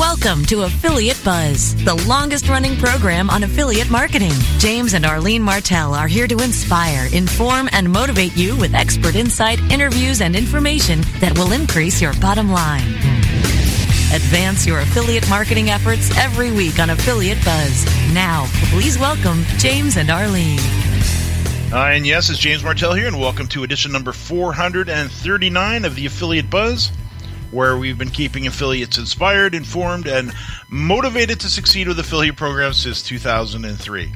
Welcome to Affiliate Buzz, the longest running program on affiliate marketing. James and Arlene Martell are here to inspire, inform, and motivate you with expert insight, interviews, and information that will increase your bottom line. Advance your affiliate marketing efforts every week on Affiliate Buzz. Now, please welcome James and Arlene. Uh, and yes, it's James Martell here, and welcome to edition number 439 of the Affiliate Buzz where we've been keeping affiliates inspired, informed, and motivated to succeed with affiliate programs since 2003.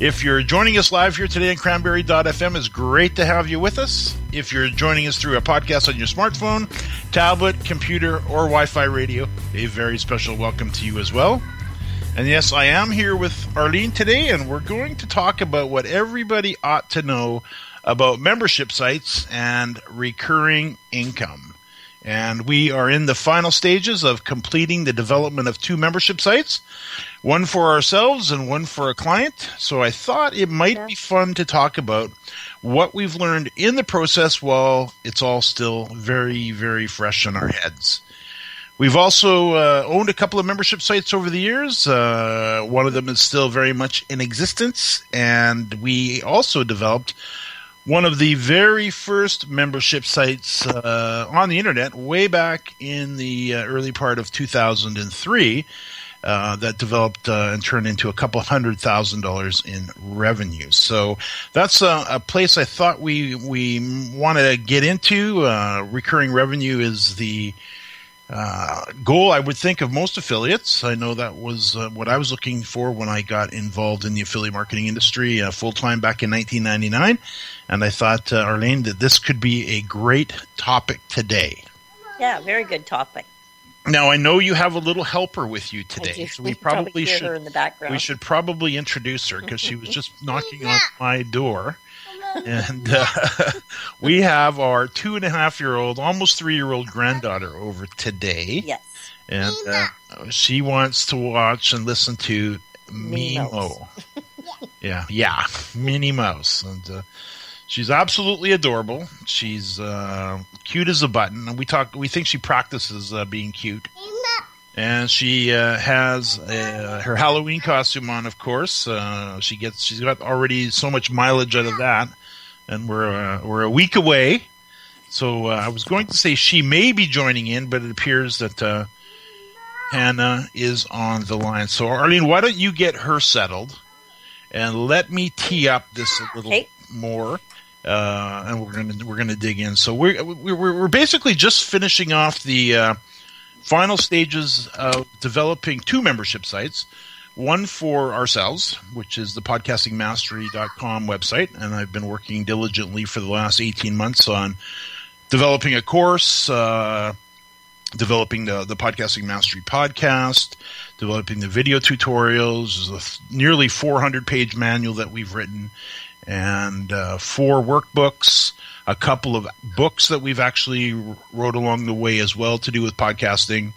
If you're joining us live here today on cranberry.fm, it's great to have you with us. If you're joining us through a podcast on your smartphone, tablet, computer, or Wi Fi radio, a very special welcome to you as well. And yes, I am here with Arlene today, and we're going to talk about what everybody ought to know about membership sites and recurring income. And we are in the final stages of completing the development of two membership sites, one for ourselves and one for a client. So I thought it might yeah. be fun to talk about what we've learned in the process while it's all still very, very fresh in our heads. We've also uh, owned a couple of membership sites over the years. Uh, one of them is still very much in existence, and we also developed one of the very first membership sites uh, on the internet way back in the uh, early part of 2003 uh, that developed uh, and turned into a couple hundred thousand dollars in revenue. So that's a, a place I thought we we want to get into. Uh, recurring revenue is the uh, goal I would think of most affiliates. I know that was uh, what I was looking for when I got involved in the affiliate marketing industry uh, full time back in 1999. And I thought, uh, Arlene, that this could be a great topic today. Yeah, very good topic. Now I know you have a little helper with you today, so we probably, probably should we should probably introduce her because she was just knocking on my door and uh, we have our two and a half year old, almost three year old granddaughter over today. Yes. And uh, she wants to watch and listen to Mimo. yeah, yeah, Minnie Mouse. And uh, she's absolutely adorable. She's uh, cute as a button. And we talk. We think she practices uh, being cute and she uh, has uh, her Halloween costume on. Of course, uh, she gets she's got already so much mileage out of that, and we're uh, we're a week away. So uh, I was going to say she may be joining in, but it appears that uh, Hannah is on the line. So Arlene, why don't you get her settled, and let me tee up this a little okay. more. and we're gonna we're gonna dig in. So we're we're, we're basically just finishing off the final stages of developing two membership sites one for ourselves, which is the podcastingmastery.com website. And I've been working diligently for the last 18 months on developing a course, uh, developing the, the Podcasting Mastery podcast, developing the video tutorials, a nearly 400 page manual that we've written, and uh, four workbooks a couple of books that we've actually wrote along the way as well to do with podcasting,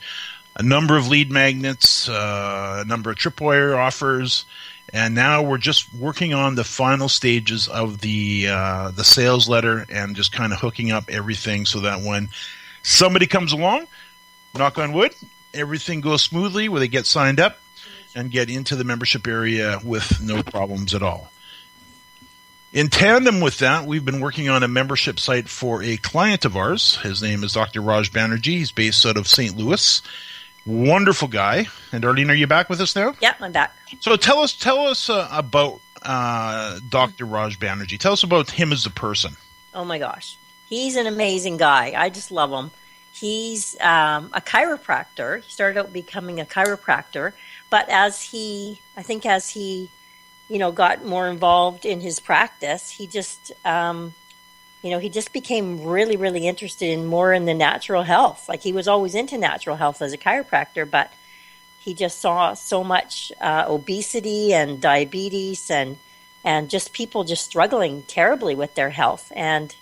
a number of lead magnets, uh, a number of tripwire offers, and now we're just working on the final stages of the uh, the sales letter and just kind of hooking up everything so that when somebody comes along, knock on wood, everything goes smoothly where they get signed up and get into the membership area with no problems at all. In tandem with that, we've been working on a membership site for a client of ours. His name is Dr. Raj Banerjee. He's based out of St. Louis. Wonderful guy. And Arlene, are you back with us now? Yeah, I'm back. So tell us, tell us uh, about uh, Dr. Raj Banerjee. Tell us about him as a person. Oh my gosh, he's an amazing guy. I just love him. He's um, a chiropractor. He started out becoming a chiropractor, but as he, I think, as he you know, got more involved in his practice, he just, um, you know, he just became really, really interested in more in the natural health. Like he was always into natural health as a chiropractor, but he just saw so much uh, obesity and diabetes and and just people just struggling terribly with their health. And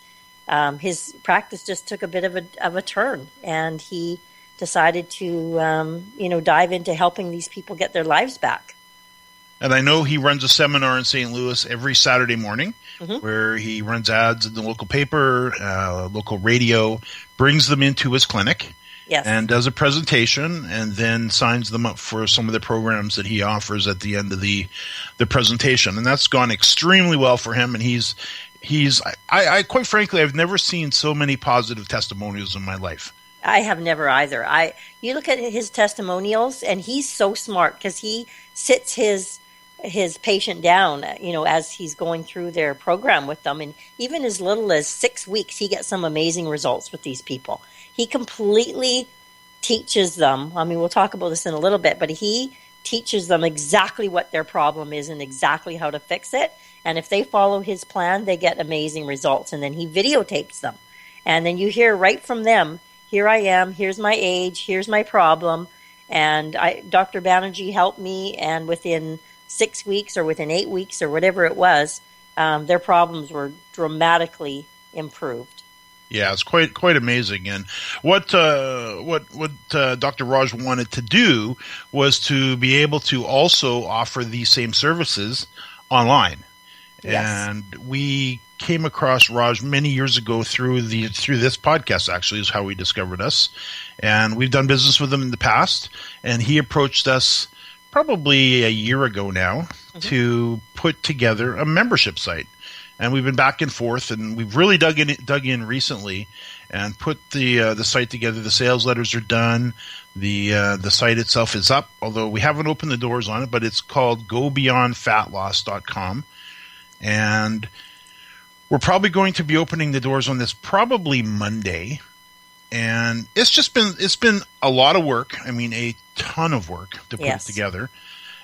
um, his practice just took a bit of a of a turn, and he decided to, um, you know, dive into helping these people get their lives back. And I know he runs a seminar in St. Louis every Saturday morning mm-hmm. where he runs ads in the local paper, uh, local radio, brings them into his clinic. Yes. and does a presentation and then signs them up for some of the programs that he offers at the end of the the presentation and that's gone extremely well for him and he's he's I, I quite frankly I've never seen so many positive testimonials in my life. I have never either. I you look at his testimonials and he's so smart because he sits his his patient down, uh, you know, as he's going through their program with them and even as little as 6 weeks he gets some amazing results with these people. He completely teaches them. I mean, we'll talk about this in a little bit, but he teaches them exactly what their problem is and exactly how to fix it. And if they follow his plan, they get amazing results. And then he videotapes them. And then you hear right from them, here I am, here's my age, here's my problem. And I, Dr. Banerjee helped me. And within six weeks or within eight weeks or whatever it was, um, their problems were dramatically improved. Yeah, it's quite quite amazing. And what uh, what what uh, Dr. Raj wanted to do was to be able to also offer these same services online. Yes. And we came across Raj many years ago through the through this podcast. Actually, is how we discovered us, and we've done business with him in the past. And he approached us probably a year ago now to put together a membership site and we've been back and forth, and we've really dug in dug in recently, and put the uh, the site together. The sales letters are done. The uh, the site itself is up, although we haven't opened the doors on it. But it's called GoBeyondFatLoss.com, and we're probably going to be opening the doors on this probably Monday. And it's just been it's been a lot of work. I mean, a ton of work to put Yes. it together,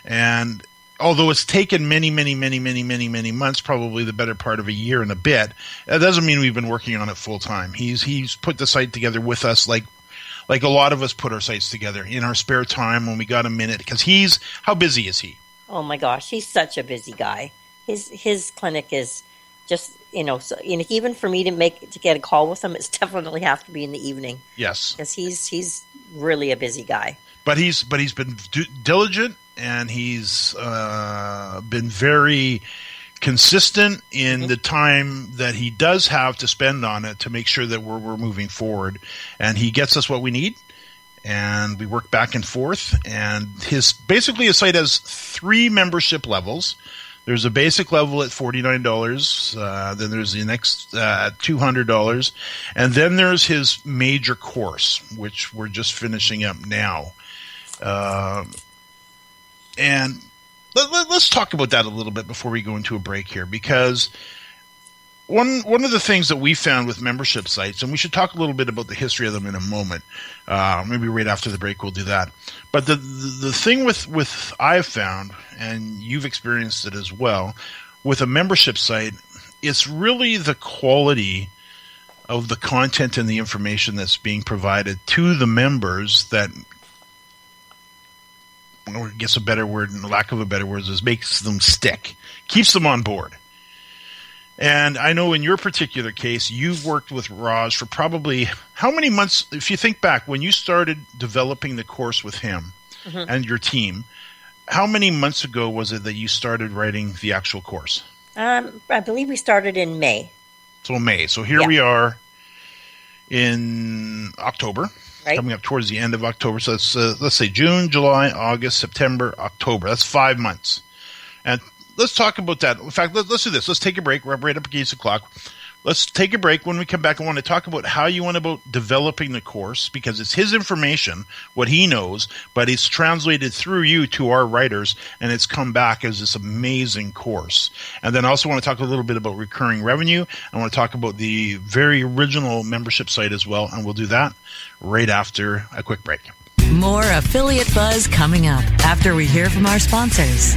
and although it's taken many, many, many, many, many, many months, probably the better part of a year and a bit, that doesn't mean we've been working on it full time. He's he's put the site together with us, like like a lot of us put our sites together in our spare time when we got a minute. Because he's how busy is he? Oh my gosh, he's such a busy guy. His his clinic is just you know, so, you know even for me to make to get a call with him, it's definitely have to be in the evening Yes, because he's he's really a busy guy. But he's but he's been d- diligent and he's uh, been very consistent in the time that he does have to spend on it to make sure that we're, we're moving forward. And he gets us what we need and we work back and forth. And his basically his site has three membership levels. There's a basic level at $49 uh, then there's the next uh, $200 and then there's his major course which we're just finishing up now um, and let, let, us talk about that a little bit before we go into a break here, because one one of the things that we found with membership sites, and we should talk a little bit about the history of them in a moment. Uh, maybe right after the break we'll do that. But the, the the thing with with I've found, and you've experienced it as well, with a membership site, it's really the quality of the content and the information that's being provided to the members that or I guess a better word, and lack of a better word, is makes them stick, keeps them on board. And I know in your particular case, you've worked with Raj for probably how many months? If you think back when you started developing the course with him and your team, how many months ago was it that you started writing the actual course? Um, I believe we started in May, So May. So here Yeah. we are in October, right? coming up towards the end of October. So uh, let's say June, July, August, September, October. That's five months. And let's talk about that. In fact, let, let's do this. Let's take a break. We're right up against the clock. Let's take a break. When we come back, I want to talk about how you went about developing the course because it's his information, what he knows, but it's translated through you to our writers, and it's come back as this amazing course. And then I also want to talk a little bit about recurring revenue. I want to talk about the very original membership site as well, and we'll do that right after a quick break. More affiliate buzz coming up after we hear from our sponsors.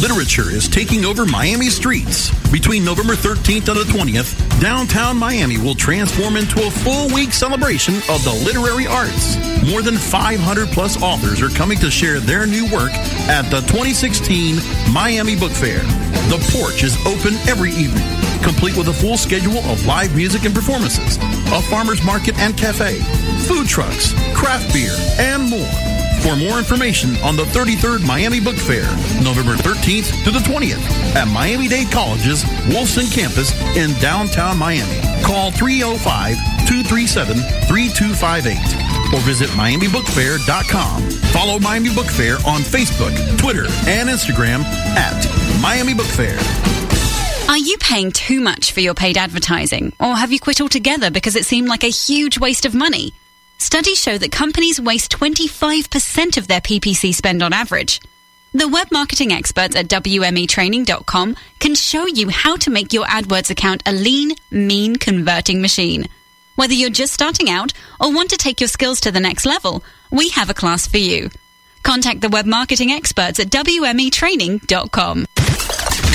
Literature is taking over Miami streets. Between November 13th and the 20th, downtown Miami will transform into a full week celebration of the literary arts. More than 500 plus authors are coming to share their new work at the 2016 Miami Book Fair. The porch is open every evening, complete with a full schedule of live music and performances, a farmer's market and cafe, food trucks, craft beer, and more. For more information on the 33rd Miami Book Fair, November 13th to the 20th at Miami-Dade College's Wolfson campus in downtown Miami. Call 305-237-3258 or visit MiamiBookFair.com. Follow Miami Book Fair on Facebook, Twitter, and Instagram at Miami Book Fair. Are you paying too much for your paid advertising? Or have you quit altogether because it seemed like a huge waste of money? Studies show that companies waste 25% of their PPC spend on average. The web marketing experts at WMEtraining.com can show you how to make your AdWords account a lean, mean converting machine. Whether you're just starting out or want to take your skills to the next level, we have a class for you. Contact the web marketing experts at WMEtraining.com.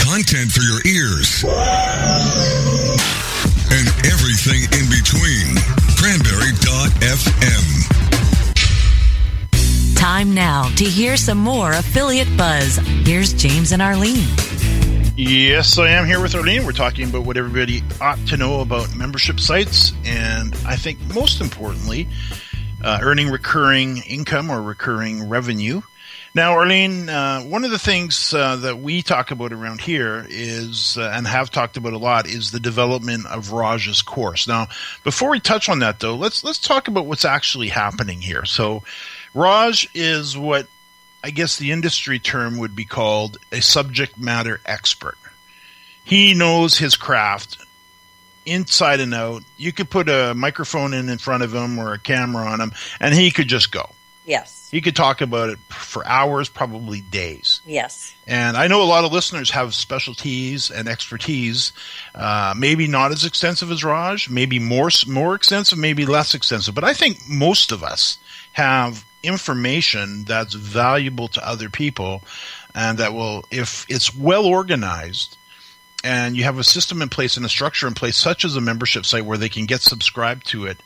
Content for your ears and everything in between. Cranberry.fm. Time now to hear some more affiliate buzz. Here's James and Arlene. Yes, I am here with Arlene. We're talking about what everybody ought to know about membership sites, and I think most importantly, uh, earning recurring income or recurring revenue. Now, Arlene, uh, one of the things uh, that we talk about around here is, uh, and have talked about a lot, is the development of Raj's course. Now, before we touch on that, though, let's let's talk about what's actually happening here. So, Raj is what I guess the industry term would be called a subject matter expert. He knows his craft inside and out. You could put a microphone in in front of him or a camera on him, and he could just go. Yes. He could talk about it for hours, probably days. Yes. And I know a lot of listeners have specialties and expertise, uh, maybe not as extensive as Raj, maybe more more extensive, maybe less extensive. But I think most of us have information that's valuable to other people, and that will, if it's well organized, and you have a system in place and a structure in place, such as a membership site where they can get subscribed to it,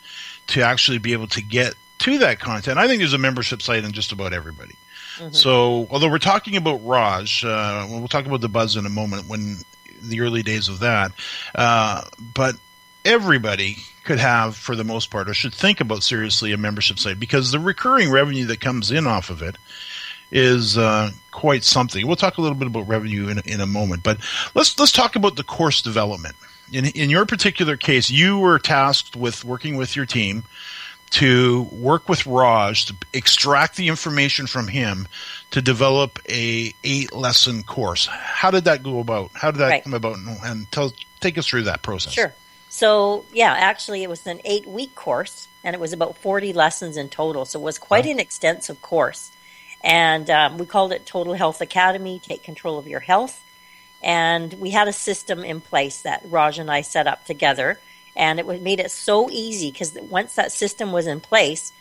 to actually be able to get to that content. I think there's a membership site in just about everybody. Mm-hmm. So, although we're talking about Raj, uh, we'll talk about the buzz in a moment when the early days of that. Uh, but everybody could have, for the most part, or should think about seriously a membership site because the recurring revenue that comes in off of it is uh, quite something. We'll talk a little bit about revenue in, in a moment, but let's let's talk about the course development. In in your particular case, you were tasked with working with your team to work with Raj to extract the information from him to develop a eight lesson course. How did that go about? How did that right. come about? And tell take us through that process. Sure. So yeah, actually, it was an eight week course, and it was about forty lessons in total. So it was quite oh. an extensive course, and um, we called it Total Health Academy. Take control of your health, and we had a system in place that Raj and I set up together and it made it so easy because once that system was in place,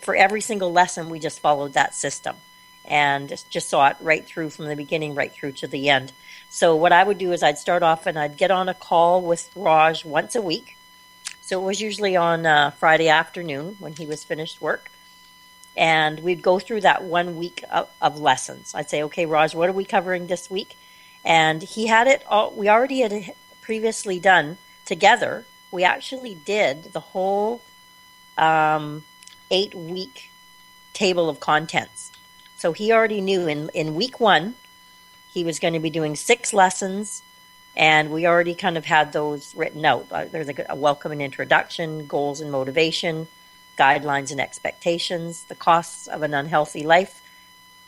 for every single lesson, we just followed that system and just saw it right through from the beginning right through to the end. So what I would do is I'd start off and I'd get on a call with Raj once a week. So it was usually on uh, Friday afternoon when he was finished work. And we'd go through that one week of, of, lessons. I'd say, okay, Raj, what are we covering this week? And he had it all, we already had previously done together we actually did the whole um, eight week table of contents. So he already knew in, in week one, he was going to be doing six lessons, and we already kind of had those written out. Uh, there's a, a welcome and introduction, goals and motivation, guidelines and expectations, the costs of an unhealthy life,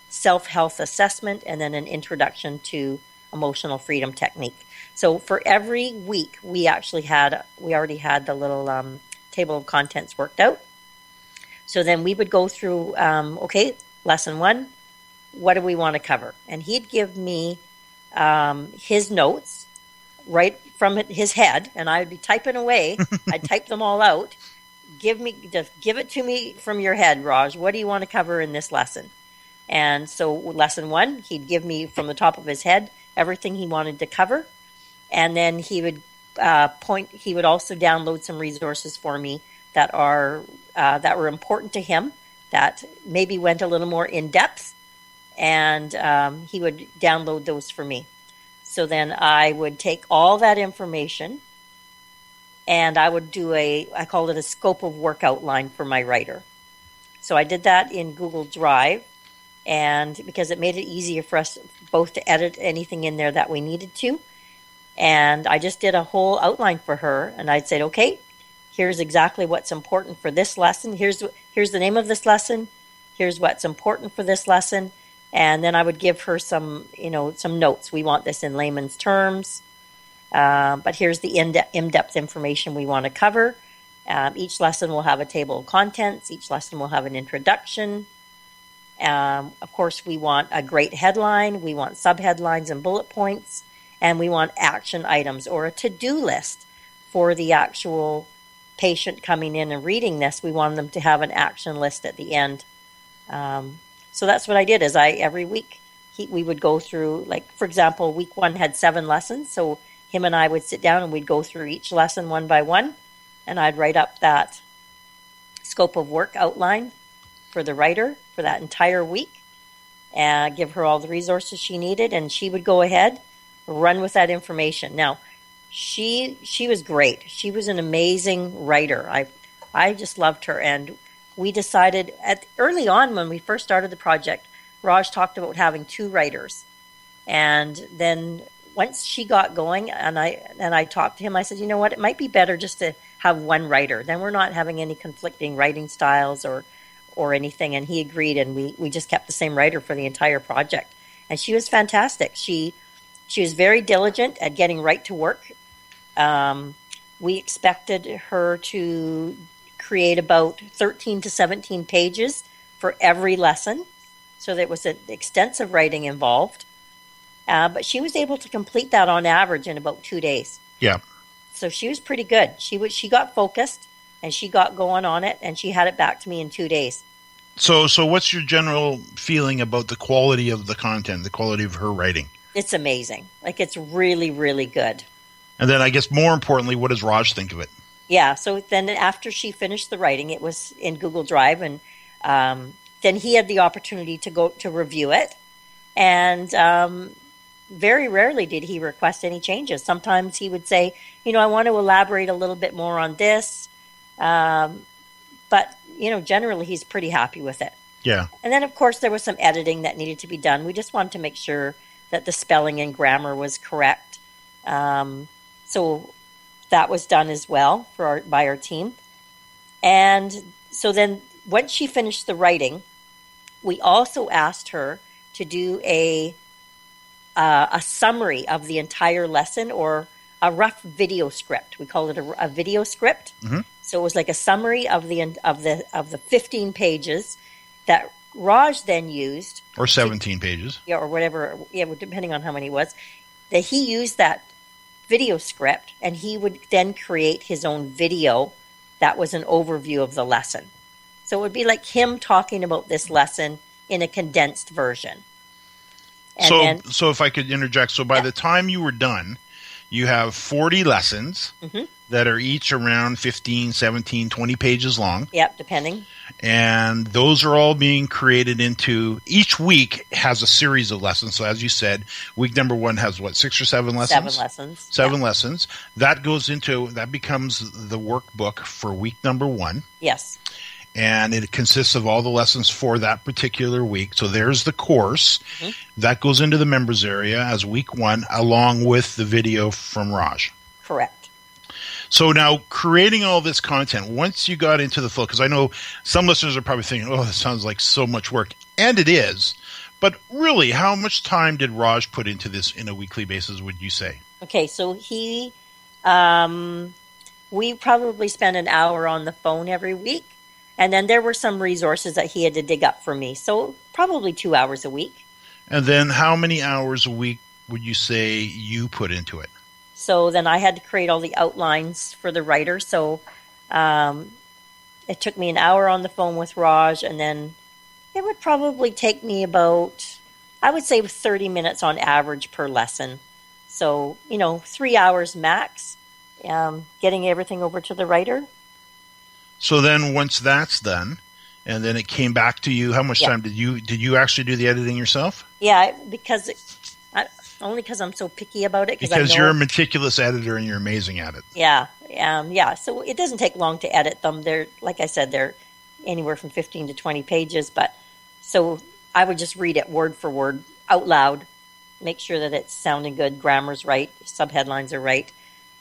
self health assessment, and then an introduction to emotional freedom technique. So for every week, we actually had we already had the little um, table of contents worked out. So then we would go through. Um, okay, lesson one. What do we want to cover? And he'd give me um, his notes right from his head, and I would be typing away. I'd type them all out. Give me just give it to me from your head, Raj. What do you want to cover in this lesson? And so lesson one, he'd give me from the top of his head everything he wanted to cover and then he would uh, point. He would also download some resources for me that are uh, that were important to him that maybe went a little more in depth, and um, he would download those for me. So then I would take all that information and I would do a I called it a scope of work outline for my writer. So I did that in Google Drive, and because it made it easier for us both to edit anything in there that we needed to. And I just did a whole outline for her, and I'd said, okay, here's exactly what's important for this lesson. Here's here's the name of this lesson. Here's what's important for this lesson, and then I would give her some, you know, some notes. We want this in layman's terms, uh, but here's the in-depth information we want to cover. Um, each lesson will have a table of contents. Each lesson will have an introduction. Um, of course, we want a great headline. We want subheadlines and bullet points and we want action items or a to-do list for the actual patient coming in and reading this. We want them to have an action list at the end. Um, so that's what I did. Is I every week he, we would go through like for example, week one had seven lessons, so him and I would sit down and we'd go through each lesson one by one, and I'd write up that scope of work outline for the writer for that entire week, and give her all the resources she needed, and she would go ahead run with that information. Now, she she was great. She was an amazing writer. I I just loved her and we decided at early on when we first started the project, Raj talked about having two writers. And then once she got going and I and I talked to him, I said, "You know what? It might be better just to have one writer. Then we're not having any conflicting writing styles or or anything." And he agreed and we we just kept the same writer for the entire project. And she was fantastic. She she was very diligent at getting right to work. Um, we expected her to create about 13 to 17 pages for every lesson. So there was an extensive writing involved. Uh, but she was able to complete that on average in about two days. Yeah. So she was pretty good. She was she got focused and she got going on it and she had it back to me in two days. So so what's your general feeling about the quality of the content, the quality of her writing? It's amazing. Like it's really, really good. And then I guess more importantly, what does Raj think of it? Yeah. So then after she finished the writing, it was in Google Drive, and um, then he had the opportunity to go to review it. And um, very rarely did he request any changes. Sometimes he would say, you know, I want to elaborate a little bit more on this. Um, but, you know, generally he's pretty happy with it. Yeah. And then, of course, there was some editing that needed to be done. We just wanted to make sure that the spelling and grammar was correct. Um, so that was done as well for our, by our team. And so then, once she finished the writing, we also asked her to do a uh, a summary of the entire lesson or a rough video script. We call it a, a video script. Mm-hmm. So it was like a summary of the of the of the 15 pages that Raj then used, or 17 pages, yeah, or whatever, yeah, depending on how many was, that he used that video script and he would then create his own video that was an overview of the lesson. So it would be like him talking about this lesson in a condensed version. And so, then, so if I could interject, so by yeah. the time you were done, you have 40 lessons mm-hmm. That are each around 15, 17, 20 pages long. Yep, depending. And those are all being created into each week has a series of lessons. So as you said, week number one has what, six or seven lessons? Seven lessons. Seven lessons. That goes into that becomes the workbook for week number one. Yes and it consists of all the lessons for that particular week. So there's the course mm-hmm. that goes into the members area as week one, along with the video from Raj. Correct. So now creating all this content, once you got into the flow, because I know some listeners are probably thinking, oh, that sounds like so much work. And it is. But really, how much time did Raj put into this in a weekly basis, would you say? Okay, so he, um, we probably spent an hour on the phone every week and then there were some resources that he had to dig up for me. So probably two hours a week. And then how many hours a week would you say you put into it? So then I had to create all the outlines for the writer. So um, it took me an hour on the phone with Raj, and then it would probably take me about, I would say, 30 minutes on average per lesson. So, you know, three hours max um, getting everything over to the writer. So then once that's done, and then it came back to you, how much yeah. time did you did you actually do the editing yourself? Yeah, because only because I'm so picky about it. Because you're a meticulous editor and you're amazing at it. Yeah, um, yeah. So it doesn't take long to edit them. They're like I said, they're anywhere from 15 to 20 pages. But so I would just read it word for word out loud, make sure that it's sounding good, grammar's right, subheadlines are right.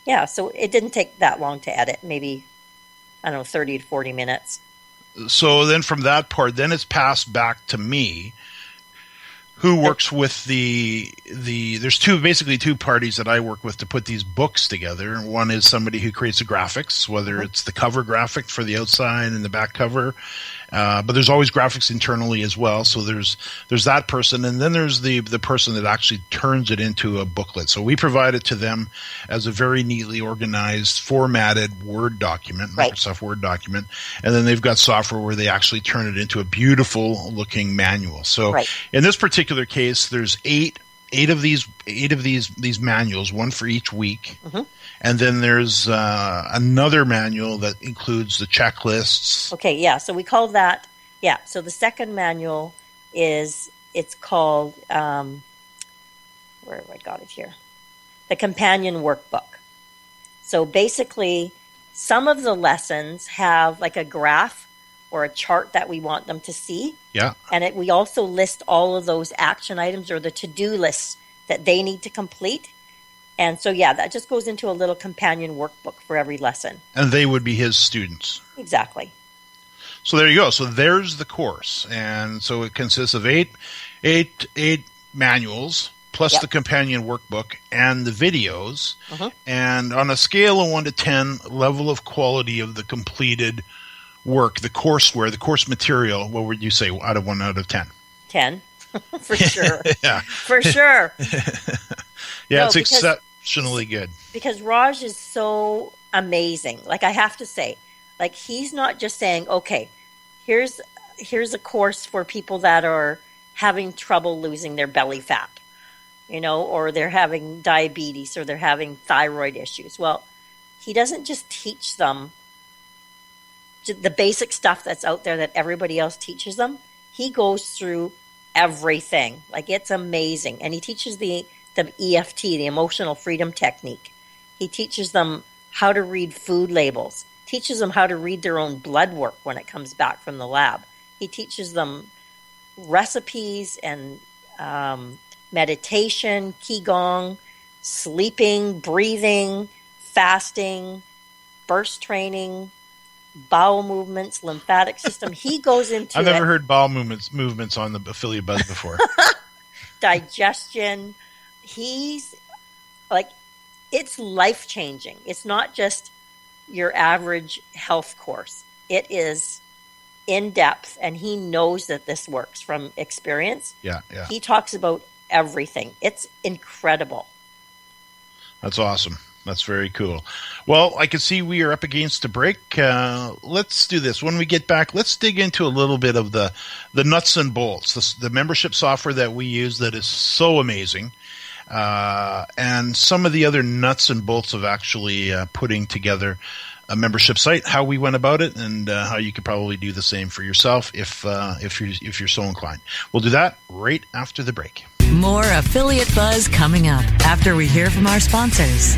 Yeah, so it didn't take that long to edit, maybe, I don't know, 30 to 40 minutes. So then from that part, then it's passed back to me who works with the the there's two basically two parties that I work with to put these books together. One is somebody who creates the graphics, whether it's the cover graphic for the outside and the back cover, uh, but there's always graphics internally as well. So there's there's that person, and then there's the the person that actually turns it into a booklet. So we provide it to them as a very neatly organized, formatted Word document, Right. Microsoft Word document, and then they've got software where they actually turn it into a beautiful looking manual. So Right. in this particular case, there's eight eight of these eight of these these manuals, one for each week, and then there's uh, another manual that includes the checklists. Okay, yeah. So we call that yeah. So the second manual is it's called um, where have I got it here? The companion workbook. So basically, some of the lessons have like a graph or a chart that we want them to see, Yeah, and it, we also list all of those action items or the to-do lists that they need to complete. And so yeah, that just goes into a little companion workbook for every lesson. and they would be his students. Exactly. So there you go. So there's the course, and so it consists of eight, eight, eight manuals plus Yep. the companion workbook and the videos. Mhm. And on a scale of one to ten, level of quality of the completed work, the courseware, the course material. What would you say out of one out of ten? 10 for sure. Yeah, for sure. Yeah, No, it's because- exceptionally good. because raj is so amazing. Like i have to say like he's not just saying okay here's here's a course for people that are having trouble losing their belly fat you know or they're having diabetes or they're having thyroid issues. Well he doesn't just teach them the basic stuff that's out there that everybody else teaches them. He goes through everything. Like it's amazing. And he teaches the the EFT the emotional freedom technique. He teaches them how to read food labels teaches them how to read their own blood work when it comes back from the lab. He teaches them recipes and um, meditation qigong sleeping breathing fasting burst training bowel movements lymphatic system he goes into I've it. never heard bowel movements movements on the affiliate buzz before. digestion. He's like, it's life changing. It's not just your average health course, it is in depth, and he knows that this works from experience. yeah, yeah, He talks about everything. It's incredible. that's awesome. That's very cool. Well, I can see we are up against a break. Uh, let's do this. When we get back, let's dig into a little bit of the the nuts and bolts, the, the membership software that we use that is so amazing, uh, and some of the other nuts and bolts of actually uh, putting together a membership site, how we went about it, and uh, how you could probably do the same for yourself if uh, if you're if you're so inclined. We'll do that right after the break. More affiliate buzz coming up after we hear from our sponsors.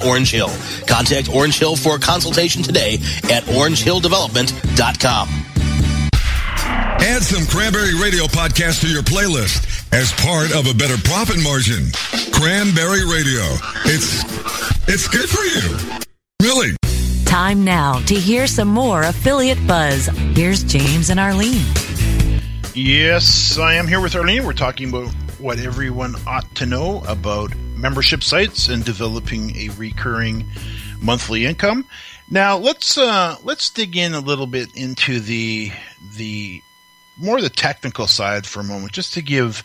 Orange Hill. Contact Orange Hill for a consultation today at orangehilldevelopment.com. Add some Cranberry Radio podcast to your playlist as part of a better profit margin. Cranberry Radio. It's it's good for you. Really. Time now to hear some more affiliate buzz. Here's James and Arlene. Yes, I am here with Arlene. We're talking about what everyone ought to know about membership sites and developing a recurring monthly income. Now let's uh, let's dig in a little bit into the the more the technical side for a moment, just to give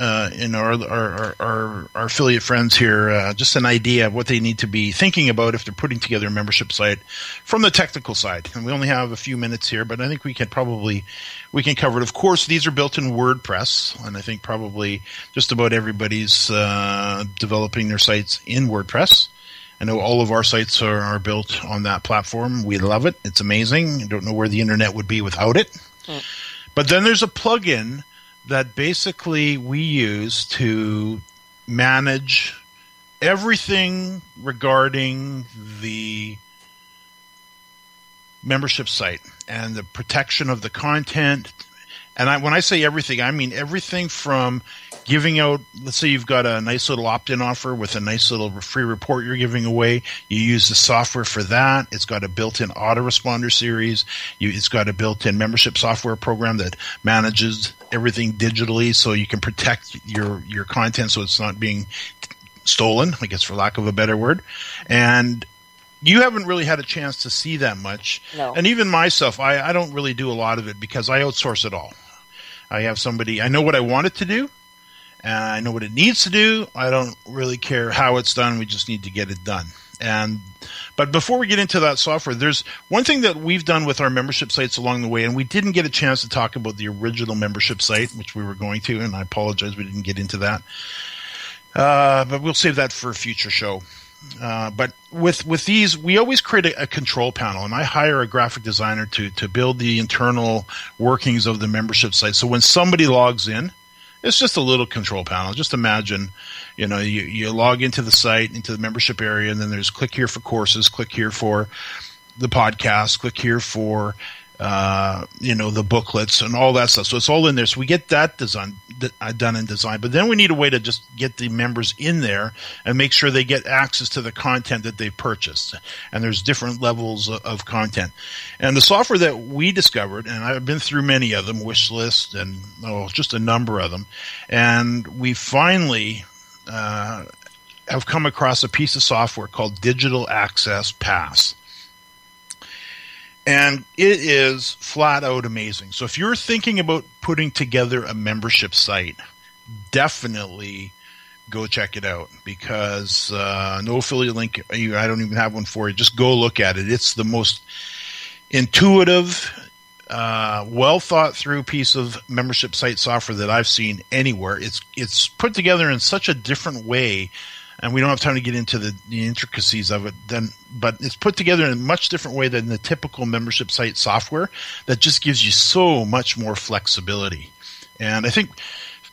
uh, in our, our, our, our affiliate friends here uh, just an idea of what they need to be thinking about if they're putting together a membership site from the technical side. And we only have a few minutes here, but I think we can probably we can cover it. Of course, these are built in WordPress, and I think probably just about everybody's uh, developing their sites in WordPress. I know all of our sites are, are, built on that platform. We love it. It's amazing. I don't know where the internet would be without it. Mm. But then there's a plugin that basically we use to manage everything regarding the membership site and the protection of the content. And I, when I say everything, I mean everything from giving out, let's say you've got a nice little opt in offer with a nice little free report you're giving away. You use the software for that. It's got a built in autoresponder series. You, it's got a built in membership software program that manages everything digitally so you can protect your, your content so it's not being stolen, I guess for lack of a better word. And you haven't really had a chance to see that much. No. And even myself, I, I don't really do a lot of it because I outsource it all. I have somebody, I know what I want it to do, and I know what it needs to do. I don't really care how it's done. We just need to get it done. And but before we get into that software, there's one thing that we've done with our membership sites along the way, and we didn't get a chance to talk about the original membership site, which we were going to, and I apologize we didn't get into that. Uh, but we'll save that for a future show. Uh, but with with these, we always create a, a, control panel, and I hire a graphic designer to to build the internal workings of the membership site. So when somebody logs in, it's just a little control panel. Just imagine, you know, you, you log into the site, into the membership area, and then there's click here for courses, click here for the podcast, click here for uh, you know, the booklets and all that stuff. So it's all in there. So we get that design uh, done in design, but then we need a way to just get the members in there and make sure they get access to the content that they purchased. And there's different levels of, of content. And the software that we discovered, and I've been through many of them, wish list and oh, just a number of them, and we finally. Uh, have come across a piece of software called Digital Access Pass and it is flat out amazing. So if you're thinking about putting together a membership site, definitely go check it out because uh, no affiliate link. I don't even have one for you. Just go look at it. It's the most intuitive, uh, well thought through piece of membership site software that I've seen anywhere. It's it's put together in such a different way and we don't have time to get into the, the intricacies of it then but it's put together in a much different way than the typical membership site software that just gives you so much more flexibility. And i think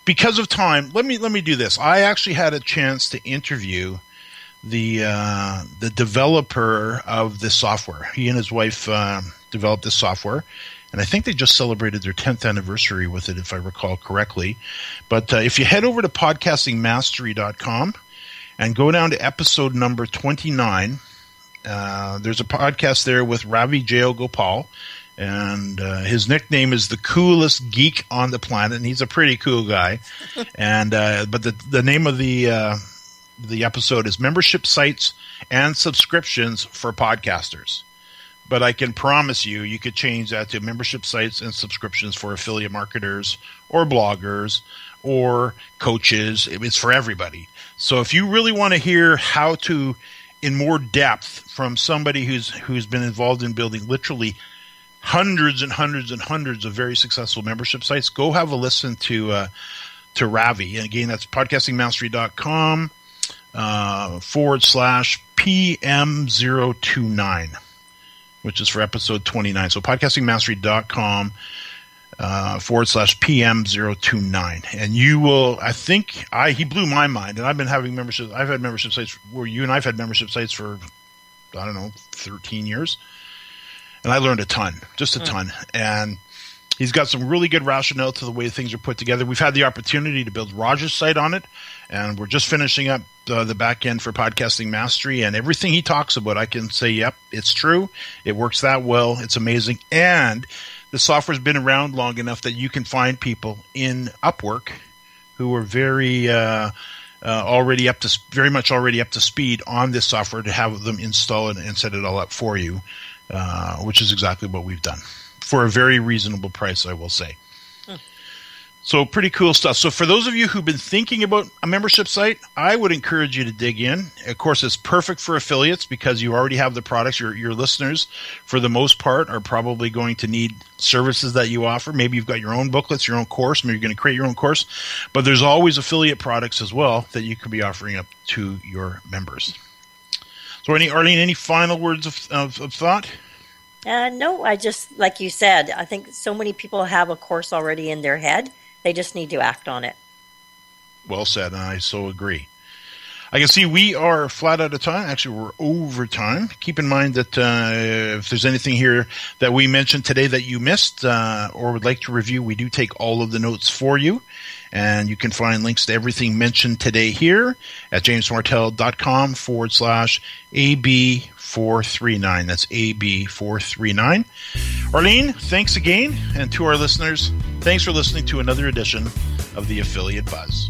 because of time let me let me do this. I actually had a chance to interview the uh, the developer of this software. He and his wife uh, developed this software and I think they just celebrated their 10th anniversary with it, if I recall correctly. But uh, if you head over to podcastingmastery.com, and go down to episode number 29. Uh, there's a podcast there with Ravi Jayagopal, and uh, his nickname is the coolest geek on the planet, and he's a pretty cool guy. and uh, but the the name of the uh, the episode is membership sites and subscriptions for podcasters. But I can promise you, you could change that to membership sites and subscriptions for affiliate marketers or bloggers or coaches. It's for everybody. So if you really want to hear how to, in more depth, from somebody who's who's been involved in building literally hundreds and hundreds and hundreds of very successful membership sites, go have a listen to uh, to Ravi. And again, that's podcastingmastery.com uh, forward slash PM029, which is for episode 29. So podcastingmastery.com uh, forward slash PM029. And you will, I think, I he blew my mind. And I've been having membership, I've had membership sites where you and I've had membership sites for, I don't know, 13 years. And I learned a ton, just a mm. ton. And He's got some really good rationale to the way things are put together. We've had the opportunity to build Raj's site on it, and we're just finishing up uh, the back end for podcasting mastery. And everything he talks about, I can say, yep, it's true. It works that well. It's amazing. And the software's been around long enough that you can find people in Upwork who are very uh, uh, already up to very much already up to speed on this software to have them install it and set it all up for you, uh, which is exactly what we've done for a very reasonable price, I will say. So pretty cool stuff. So for those of you who've been thinking about a membership site, I would encourage you to dig in. Of course, it's perfect for affiliates because you already have the products. Your your listeners, for the most part, are probably going to need services that you offer. Maybe you've got your own booklets, your own course. Maybe you're going to create your own course. But there's always affiliate products as well that you could be offering up to your members. So, any Arlene, any final words of, of, of thought? Uh, no, I just like you said. I think so many people have a course already in their head they just need to act on it. Well said, and I so agree. I can see we are flat out of time. Actually, we're over time. Keep in mind that uh, if there's anything here that we mentioned today that you missed uh, or would like to review, we do take all of the notes for you. And you can find links to everything mentioned today here at jamesmartell.com forward slash AB 439. That's AB439. Arlene, thanks again. And to our listeners, thanks for listening to another edition of the Affiliate Buzz.